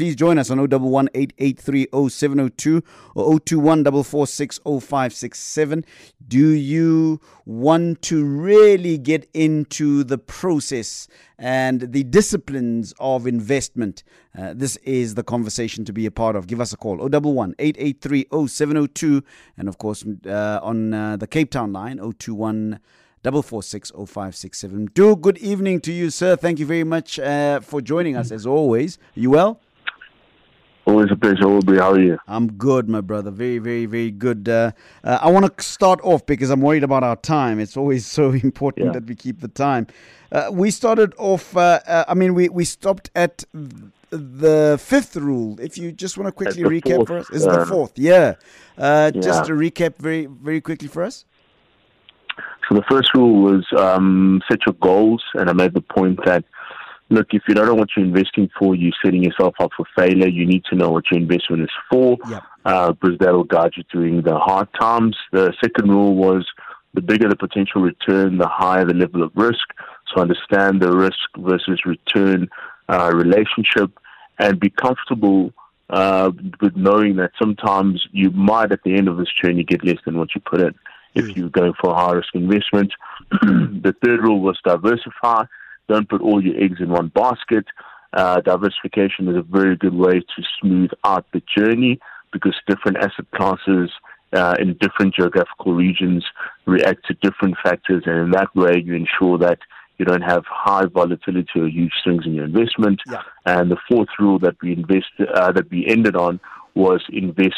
please join us on 011 0702 or 021 Do you want to really get into the process and the disciplines of investment? Uh, this is the conversation to be a part of. Give us a call 011 0702 and of course uh, on uh, the Cape Town line 021 double four six oh five six seven. Do good evening to you, sir. Thank you very much uh, for joining us as always. You well? Always a pleasure, Aubrey. How are you? I'm good, my brother. Very, very, very good. Uh, uh, I want to start off because I'm worried about our time. It's always so important yeah. that we keep the time. Uh, we started off. Uh, uh, I mean, we we stopped at the fifth rule. If you just want to quickly recap fourth, for us, is the fourth? Yeah. yeah. Just to recap very, very quickly for us. So the first rule was um, set your goals, and I made the point that look, if you don't know what you're investing for, you're setting yourself up for failure. You need to know what your investment is for, yep. uh, because that will guide you during the hard times. The second rule was the bigger the potential return, the higher the level of risk. So understand the risk versus return uh, relationship, and be comfortable uh, with knowing that sometimes you might, at the end of this journey, get less than what you put in if mm. you're going for a high risk investment. the third rule was diversify. Don't put all your eggs in one basket. Uh, diversification is a very good way to smooth out the journey because different asset classes uh, in different geographical regions react to different factors, and in that way, you ensure that you don't have high volatility or huge swings in your investment. Yeah. And the fourth rule that we invest uh, that we ended on was invest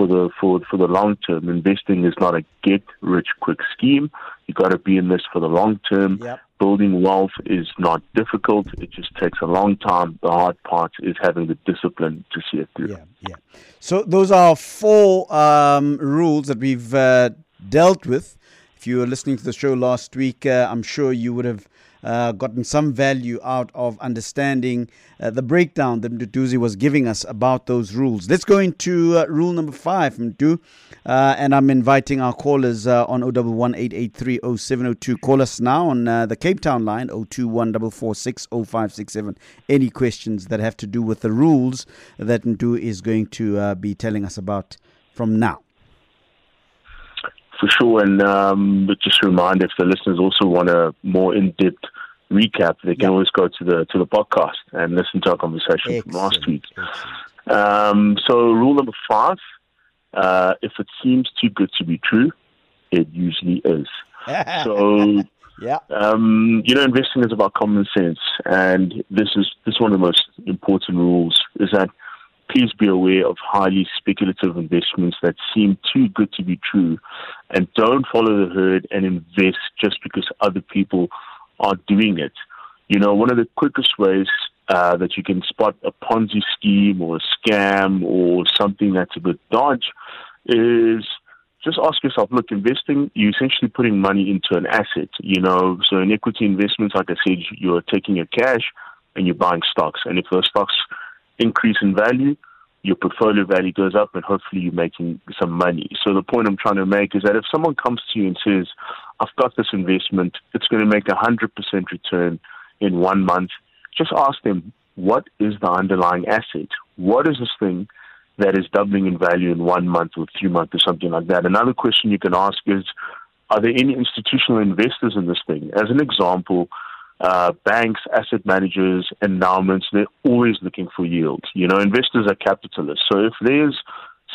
for the for for the long term. Investing is not a get rich quick scheme. You got to be in this for the long term. Yep. Building wealth is not difficult. It just takes a long time. The hard part is having the discipline to see it through. Yeah, yeah. So those are four um, rules that we've uh, dealt with. If you were listening to the show last week, uh, I'm sure you would have uh, gotten some value out of understanding uh, the breakdown that Mduduzi was giving us about those rules. Let's go into uh, rule number five, Mdu. Uh, and I'm inviting our callers uh, on 011 Call us now on uh, the Cape Town line 021 Any questions that have to do with the rules that Mdu is going to be telling us about from now for sure. And um, just a reminder, if the listeners also want a more in-depth recap, they can always go to the to the podcast and listen to our conversation Excellent. from last week. Um, so, rule number five: uh, if it seems too good to be true, it usually is. so. Yeah. Um, you know, investing is about common sense, and this is this is one of the most important rules. Is that please be aware of highly speculative investments that seem too good to be true and don't follow the herd and invest just because other people are doing it. You know, one of the quickest ways uh, that you can spot a Ponzi scheme or a scam or something that's a bit dodge is just ask yourself, look, investing, you're essentially putting money into an asset, you know. So in equity investments, like I said, you're taking your cash and you're buying stocks. And if those stocks increase in value, your portfolio value goes up and hopefully you're making some money. So the point I'm trying to make is that if someone comes to you and says, I've got this investment, it's going to make a 100% return in one month, just ask them, what is the underlying asset? What is this thing that is doubling in value in one month or three months or something like that? Another question you can ask is, are there any institutional investors in this thing? As an example, uh, banks, asset managers, endowments, they're always looking for yield. You know, investors are capitalists. So if there's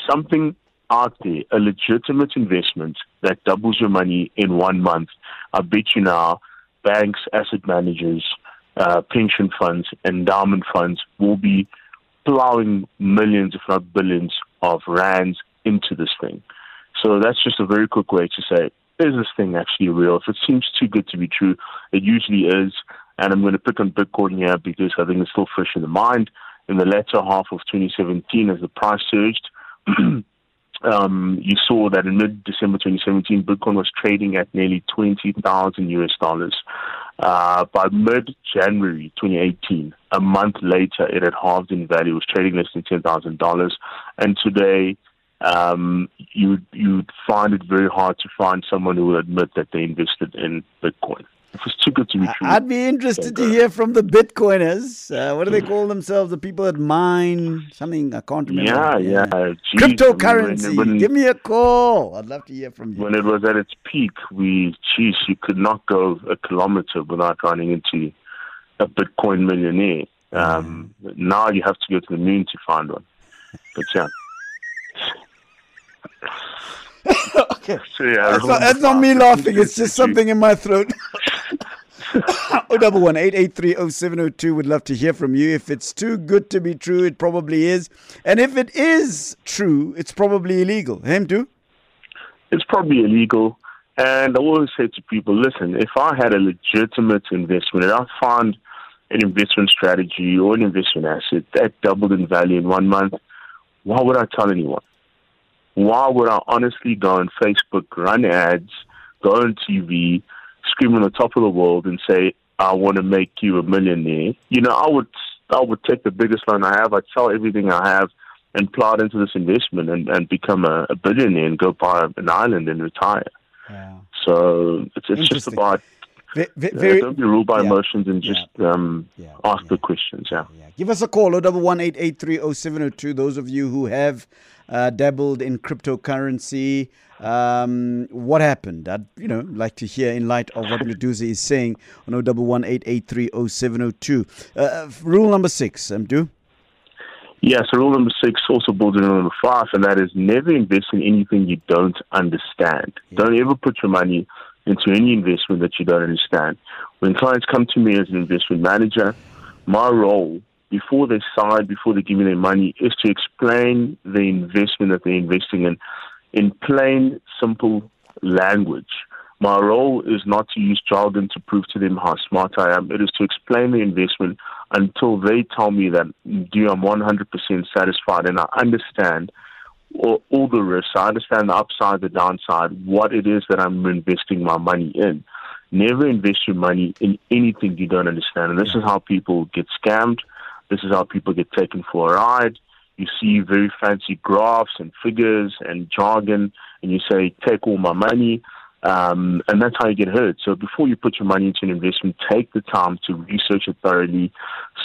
something out there, a legitimate investment that doubles your money in one month, I bet you now banks, asset managers, uh, pension funds, endowment funds will be plowing millions, if not billions, of rands into this thing. So that's just a very quick way to say is this thing actually real? If it seems too good to be true, it usually is. And I'm going to pick on Bitcoin here because I think it's still fresh in the mind. In the latter half of 2017, as the price surged, um, you saw that in mid December 2017, Bitcoin was trading at nearly 20,000 US dollars. Uh, by mid January 2018, a month later, it had halved in value, was trading less than $10,000. And today, um, you you'd find it very hard to find someone who will admit that they invested in Bitcoin. If it's too good to be true. I'd be interested to hear from the Bitcoiners. Uh, what do they call themselves? The people that mine something I can't remember. Yeah, yeah. yeah. Cryptocurrency. I mean, when, Give me a call. I'd love to hear from you. When it was at its peak, we, geez, you could not go a kilometer without running into a Bitcoin millionaire. Um, mm. Now you have to go to the moon to find one. But yeah. okay. So, yeah, that's, not, that's not me laughing. It's just something in my throat. Double one eight eight three oh seven oh two would love to hear from you. If it's too good to be true, it probably is. And if it is true, it's probably illegal. Him too? It's probably illegal. And I always say to people, listen, if I had a legitimate investment and I found an investment strategy or an investment asset that doubled in value in one month, why would I tell anyone? Why would I honestly go on Facebook, run ads, go on TV, scream on the top of the world and say, I want to make you a millionaire? You know, I would I would take the biggest loan I have, I'd sell everything I have and plow into this investment and, and become a, a billionaire and go buy an island and retire. Yeah. So it's, it's just about very, don't be ruled by yeah. emotions and just yeah. Um, yeah. ask the questions. Yeah. Give us a call, 011 Those of you who have uh, dabbled in cryptocurrency, um, what happened? I'd you know like to hear in light of what Mduduzi is saying on 011 uh, Rule number six, um, do. Yeah, so rule number six also builds on number five, and that is never invest in anything you don't understand. Don't ever put your money into any investment that you don't understand. When clients come to me as an investment manager, my role before they sign, before they give me their money, is to explain the investment that they're investing in in plain, simple language. My role is not to use jargon to prove to them how smart I am. It is to explain the investment until they tell me that, do I'm 100% satisfied and I understand all, all the risks. I understand the upside, the downside, what it is that I'm investing my money in. Never invest your money in anything you don't understand. And this is how people get scammed. This is how people get taken for a ride. You see very fancy graphs and figures and jargon, and you say, take all my money. Um, and that's how you get hurt. So before you put your money into an investment, take the time to research it thoroughly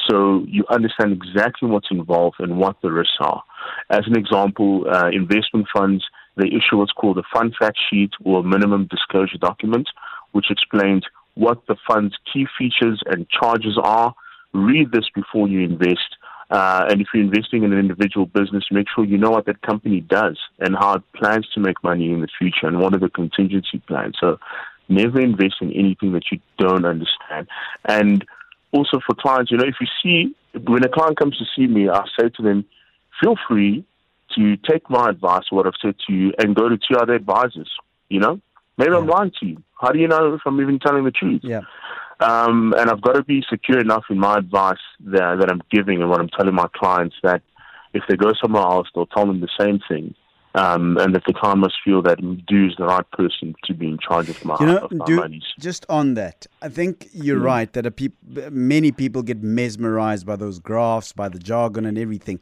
so you understand exactly what's involved and what the risks are. As an example, uh, investment funds, they issue what's called a fund fact sheet or minimum disclosure document, which explains what the fund's key features and charges are. Read this before you invest. Uh, and if you're investing in an individual business, make sure you know what that company does and how it plans to make money in the future and what are the contingency plans. So never invest in anything that you don't understand. And also for clients, you know, if you see, when a client comes to see me, I say to them, feel free to take my advice, what I've said to you, and go to two other advisors. You know, maybe yeah. I'm lying to you. How do you know if I'm even telling the truth? Yeah. Um, and I've got to be secure enough in my advice that, that I'm giving and what I'm telling my clients that if they go somewhere else, they'll tell them the same thing. Um, and that the client must feel that Do is the right person to be in charge of my, you know, of my do, monies. Just on that, I think you're mm. right that peop- many people get mesmerized by those graphs, by the jargon and everything.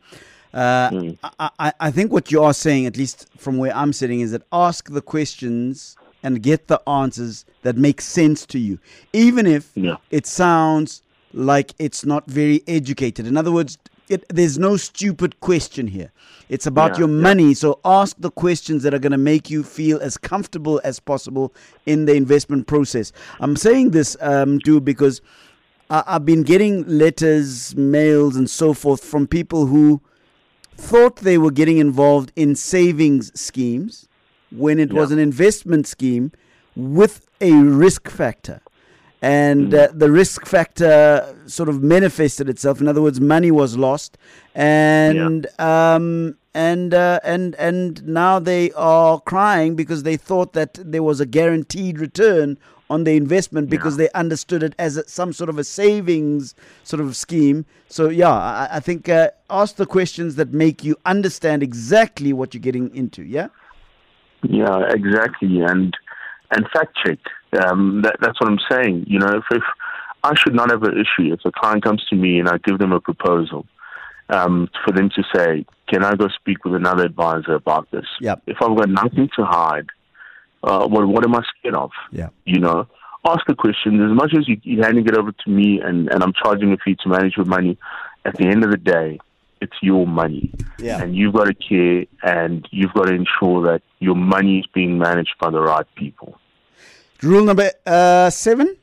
Uh, mm. I, I think what you are saying, at least from where I'm sitting, is that ask the questions and get the answers that make sense to you, even if yeah. it sounds like it's not very educated. In other words, it, there's no stupid question here. It's about yeah, your money. Yeah. So ask the questions that are going to make you feel as comfortable as possible in the investment process. I'm saying this, um, too, because I, I've been getting letters, mails, and so forth from people who thought they were getting involved in savings schemes when it yeah. was an investment scheme with a risk factor. And mm. uh, the risk factor sort of manifested itself. In other words, money was lost, and yeah. um, and uh, and and now they are crying because they thought that there was a guaranteed return on the investment because yeah. they understood it as a, some sort of a savings sort of scheme. So yeah, I, I think uh, ask the questions that make you understand exactly what you're getting into. Yeah. Yeah, exactly, and and fact check. Um, that, that's what I'm saying. You know, if, if I should not have an issue if a client comes to me and I give them a proposal, um, for them to say, "Can I go speak with another advisor about this?" Yep. If I've got nothing to hide, uh, what what am I scared of? Yeah. You know, ask the question. As much as you, you're handing it over to me and, and I'm charging a fee to manage your money, at the end of the day, it's your money. Yeah. And you've got to care and you've got to ensure that your money is being managed by the right people. Rule number uh, seven?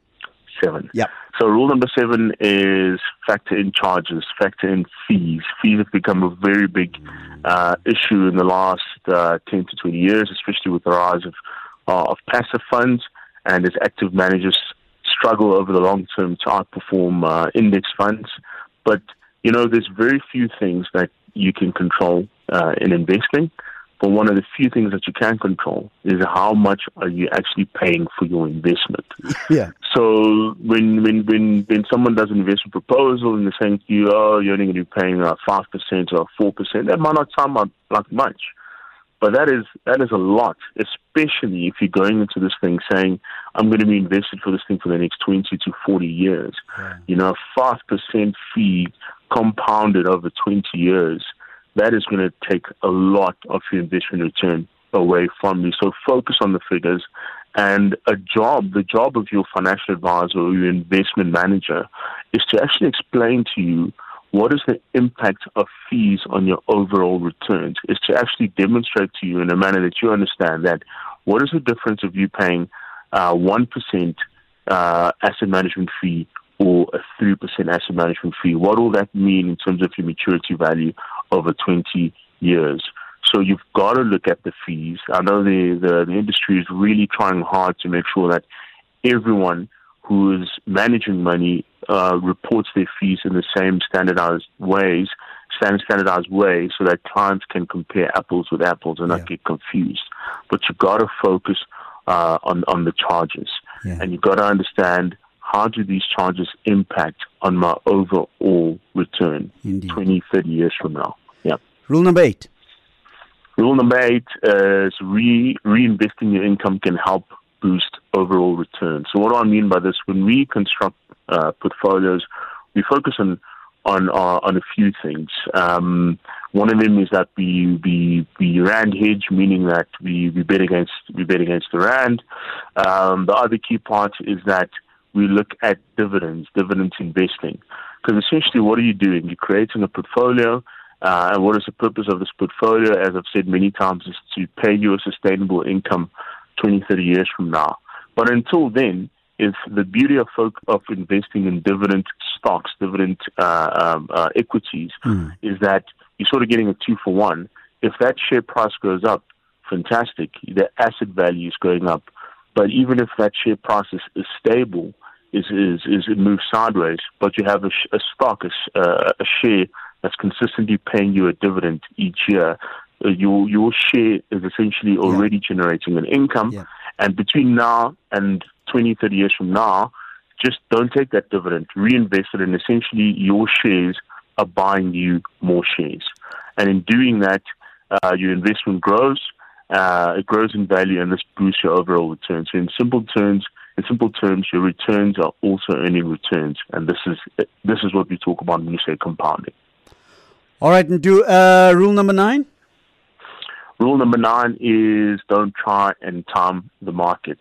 Seven. Yeah. So rule number seven is factor in charges, factor in fees. Fees have become a very big uh, issue in the last uh, 10 to 20 years, especially with the rise of, uh, of passive funds and as active managers struggle over the long term to outperform uh, index funds. But, you know, there's very few things that you can control uh, in investing. But one of the few things that you can control is how much are you actually paying for your investment. Yeah. So when when when when someone does an investment proposal and they're saying to you, oh, you're only going to be paying uh, five percent or four percent, that might not sound like much, but that is that is a lot, especially if you're going into this thing saying, I'm going to be invested for this thing for the next twenty to forty years. Yeah. You know, five percent fee compounded over twenty years that is going to take a lot of your investment return away from you. So focus on the figures. And a job, the job of your financial advisor or your investment manager is to actually explain to you what is the impact of fees on your overall returns, is to actually demonstrate to you in a manner that you understand that what is the difference of you paying uh, 1% uh, asset management fee or a 3% asset management fee? What will that mean in terms of your maturity value over 20 years? So you've got to look at the fees. I know the, the, the industry is really trying hard to make sure that everyone who is managing money uh, reports their fees in the same standardized ways, standardized way, so that clients can compare apples with apples and yeah. not get confused. But you've got to focus uh, on on the charges, yeah. and you've got to understand how do these charges impact on my overall return Indeed. 20, 30 years from now. Yeah. Rule number eight. Rule number eight is re- reinvesting your income can help boost overall return. So what do I mean by this? When we construct uh, portfolios, we focus on on uh, on a few things. Um, one of them is that we we we rand hedge, meaning that we, we bet against we bet against the rand. Um, the other key part is that we look at dividends, dividends investing. Because essentially, what are you doing? You're creating a portfolio. Uh, and what is the purpose of this portfolio? As I've said many times, is to pay you a sustainable income 20, 30 years from now. But until then, is the beauty of folk, of investing in dividend stocks, dividend uh, um, uh, equities, Mm. is that you're sort of getting a two for one. If that share price goes up, fantastic. The asset value is going up. But even if that share price is, is stable, is, is, is it moves sideways, but you have a, a stock, a, uh, a share that's consistently paying you a dividend each year, uh, your your share is essentially already generating an income. Yeah. And between now and 20, 30 years from now, just don't take that dividend, reinvest it, and essentially your shares are buying you more shares. And in doing that, uh, your investment grows, uh, it grows in value, and this boosts your overall return. So in simple terms, in simple terms, your returns are also earning returns, and this is this is what we talk about when we say compounding. All right, and do uh, rule number nine. Rule number nine is don't try and time the market.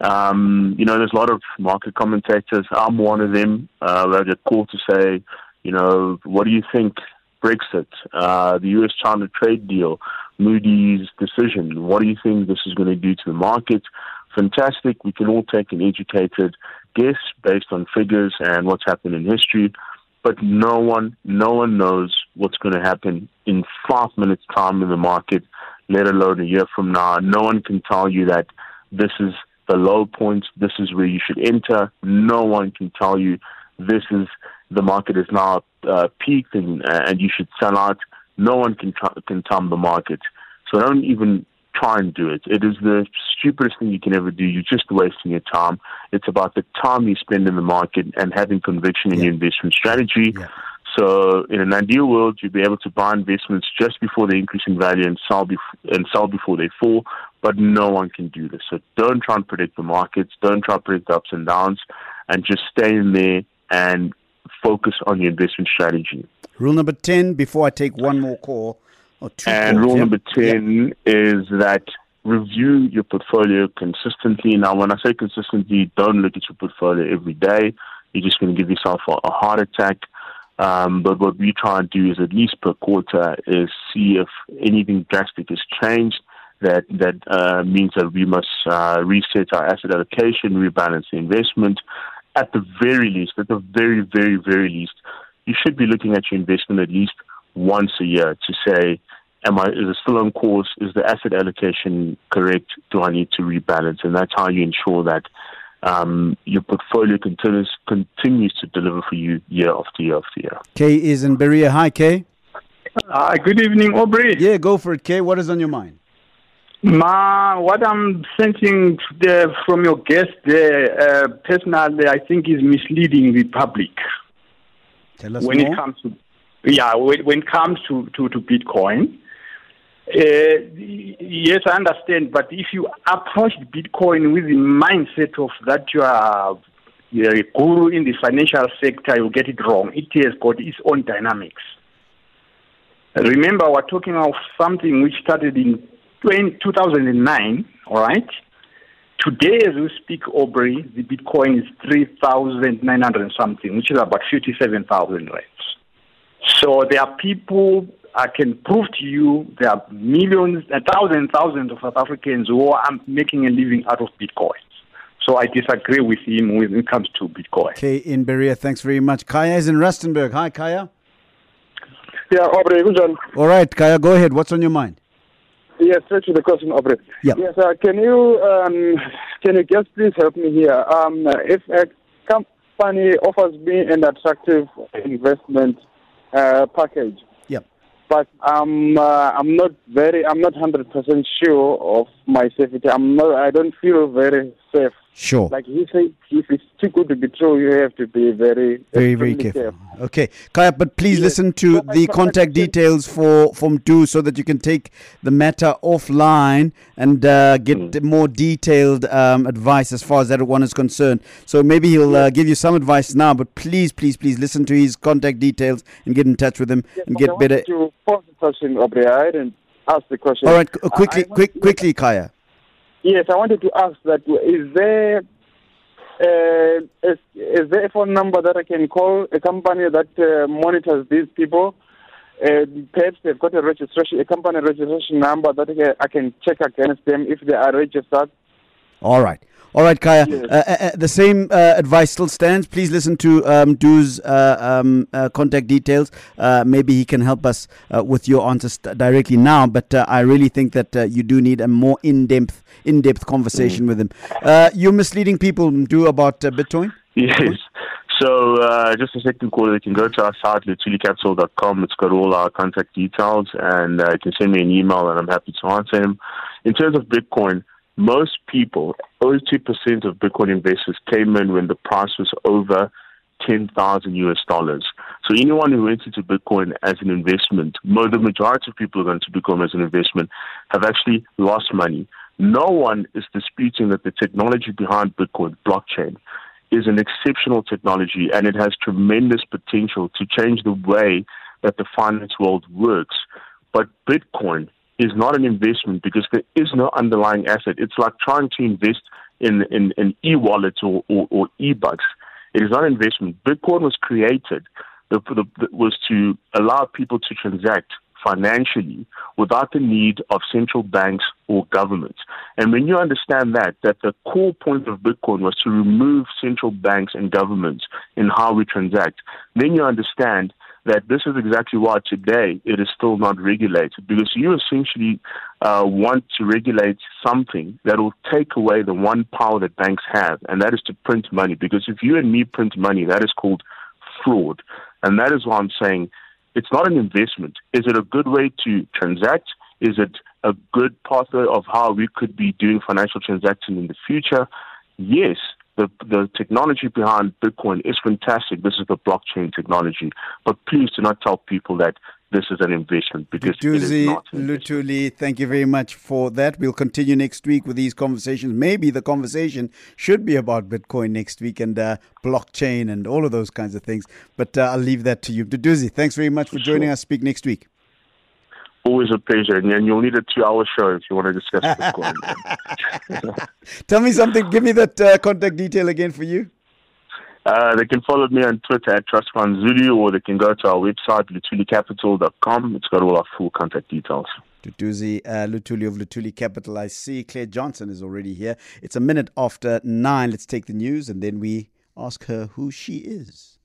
Um, you know, there's a lot of market commentators. I'm one of them. Uh, I get called to say, you know, what do you think Brexit, uh, the U.S.-China trade deal, Moody's decision? What do you think this is going to do to the market? Fantastic. We can all take an educated guess based on figures and what's happened in history, but no one, no one knows what's going to happen in five minutes' time in the market, let alone a year from now. No one can tell you that this is the low point. This is where you should enter. No one can tell you this is the market is now uh, peaked and uh, and you should sell out. No one can try, can time the market. So don't even try and do it. It is the stupidest thing you can ever do. You're just wasting your time. It's about the time you spend in the market and having conviction in Yeah. your investment strategy. Yeah. So in an ideal world, you'd be able to buy investments just before they increase in value and sell bef- and sell before they fall. But no one can do this. So don't try and predict the markets. Don't try and predict the ups and downs, and just stay in there and focus on your investment strategy. Rule number ten. Before I take one more call two. And rule yeah? number 10 is that review your portfolio consistently. Now, when I say consistently, don't look at your portfolio every day. You're just going to give yourself a, a heart attack. Um, but what we try and do is at least per quarter is see if anything drastic has changed. That that uh, means that we must uh, reset our asset allocation, rebalance the investment. At the very least, at the very very very least, you should be looking at your investment at least once a year to say, am I is it still on course? Is the asset allocation correct? Do I need to rebalance? And that's how you ensure that um, your portfolio continues continues to deliver for you year after year after year. Kay is in Berea. Hi, Kay. Uh, good evening, Aubrey. Yeah, go for it, Kay. What is on your mind? Ma, what I'm sensing the, from your guest there, uh, personally, I think is misleading the public. Tell us when more. it comes to, yeah, when, when it comes to, to, to Bitcoin. Uh, yes, I understand, but if you approach Bitcoin with the mindset of that you are a guru in the financial sector, you get it wrong. It has got its own dynamics. Remember, we're talking of something which started in 20, 2009, all right? Today, as we speak, Aubrey, the Bitcoin is 3,900 something, which is about 57,000 rands. So there are people I can prove to you there are millions, thousands, thousand, thousands of South Africans who are making a living out of Bitcoin. So I disagree with him when it comes to Bitcoin. Okay, in Berea, thanks very much. Kaya is in Rustenburg. Hi, Kaya. Yeah, Aubrey, good one. All right, Kaya, go ahead. What's on your mind? Yes, straight to the question, Aubrey. Yeah. Yes, uh, can you um, can you just please help me here? Um, if a company offers me an attractive investment uh, package, Yep. But um, uh, I'm not very, I'm not hundred percent sure of my safety. I'm not, I don't feel very safe. Sure. Like he said, if it's too good to be true, you have to be very, Very, very extremely careful. Okay, Kaya, but please listen to So the contact details for from two so that you can take the matter offline and uh, get more detailed um, advice as far as that one is concerned. So maybe he'll uh, give you some advice now, but please, please, please listen to his contact details and get in touch with him and But I get better. To pose the question, Aubrey, didn't ask the question. All right, qu- quickly, quick, quickly, Kaya. Yes, I wanted to ask that is there uh, is, is there a phone number that I can call a company that uh, monitors these people? Uh, perhaps they've got a registration, a company registration number that I can, I can check against them if they are registered. All right. All right, Kaya. Yes. Uh, uh, uh, the same uh, advice still stands. Please listen to um, Du's uh, um, uh, contact details. Uh, maybe he can help us uh, with your answers directly now. But uh, I really think that uh, you do need a more in-depth, in-depth conversation with him. Uh, you're misleading people, Do about uh, Bitcoin. Yes. So uh, just a second call, you can go to our site, luthulicapital.com. It's got all our contact details, and uh, you can send me an email, and I'm happy to answer them. In terms of Bitcoin, most people, 82% of Bitcoin investors came in when the price was over 10,000 US dollars. So anyone who went into Bitcoin as an investment, the majority of people who go into Bitcoin as an investment have actually lost money. No one is disputing that the technology behind Bitcoin, blockchain, is an exceptional technology and it has tremendous potential to change the way that the finance world works. But Bitcoin is not an investment because there is no underlying asset. It's like trying to invest in, in, in e-wallets or, or, or e-bucks. It is not an investment. Bitcoin was created the, the, the, was to allow people to transact financially without the need of central banks or governments. And when you understand that, that the core point of Bitcoin was to remove central banks and governments in how we transact, then you understand that this is exactly why today it is still not regulated because you essentially uh, want to regulate something that will take away the one power that banks have, and that is to print money. Because if you and me print money, that is called fraud. And that is why I'm saying it's not an investment. Is it a good way to transact? Is it a good pathway of how we could be doing financial transactions in the future? Yes, the the technology behind Bitcoin is fantastic. This is the blockchain technology. But please do not tell people that this is an investment because it is Duzi not. Luthuli, thank you very much for that. We'll continue next week with these conversations. Maybe the conversation should be about Bitcoin next week and uh, blockchain and all of those kinds of things. But uh, I'll leave that to you. Duzi, thanks very much for joining us. Speak next week. Always a pleasure. And you'll need a two hour show if you want to discuss Bitcoin. Tell me something. Give me that uh, contact detail again for you. Uh, they can follow me on Twitter at Trust Fund Zulu, or they can go to our website, luthulicapital.com. It's got all our full contact details. Mduduzi uh, Luthuli of Luthuli Capital. I see Claire Johnson is already here. It's a minute after nine. Let's take the news and then we ask her who she is.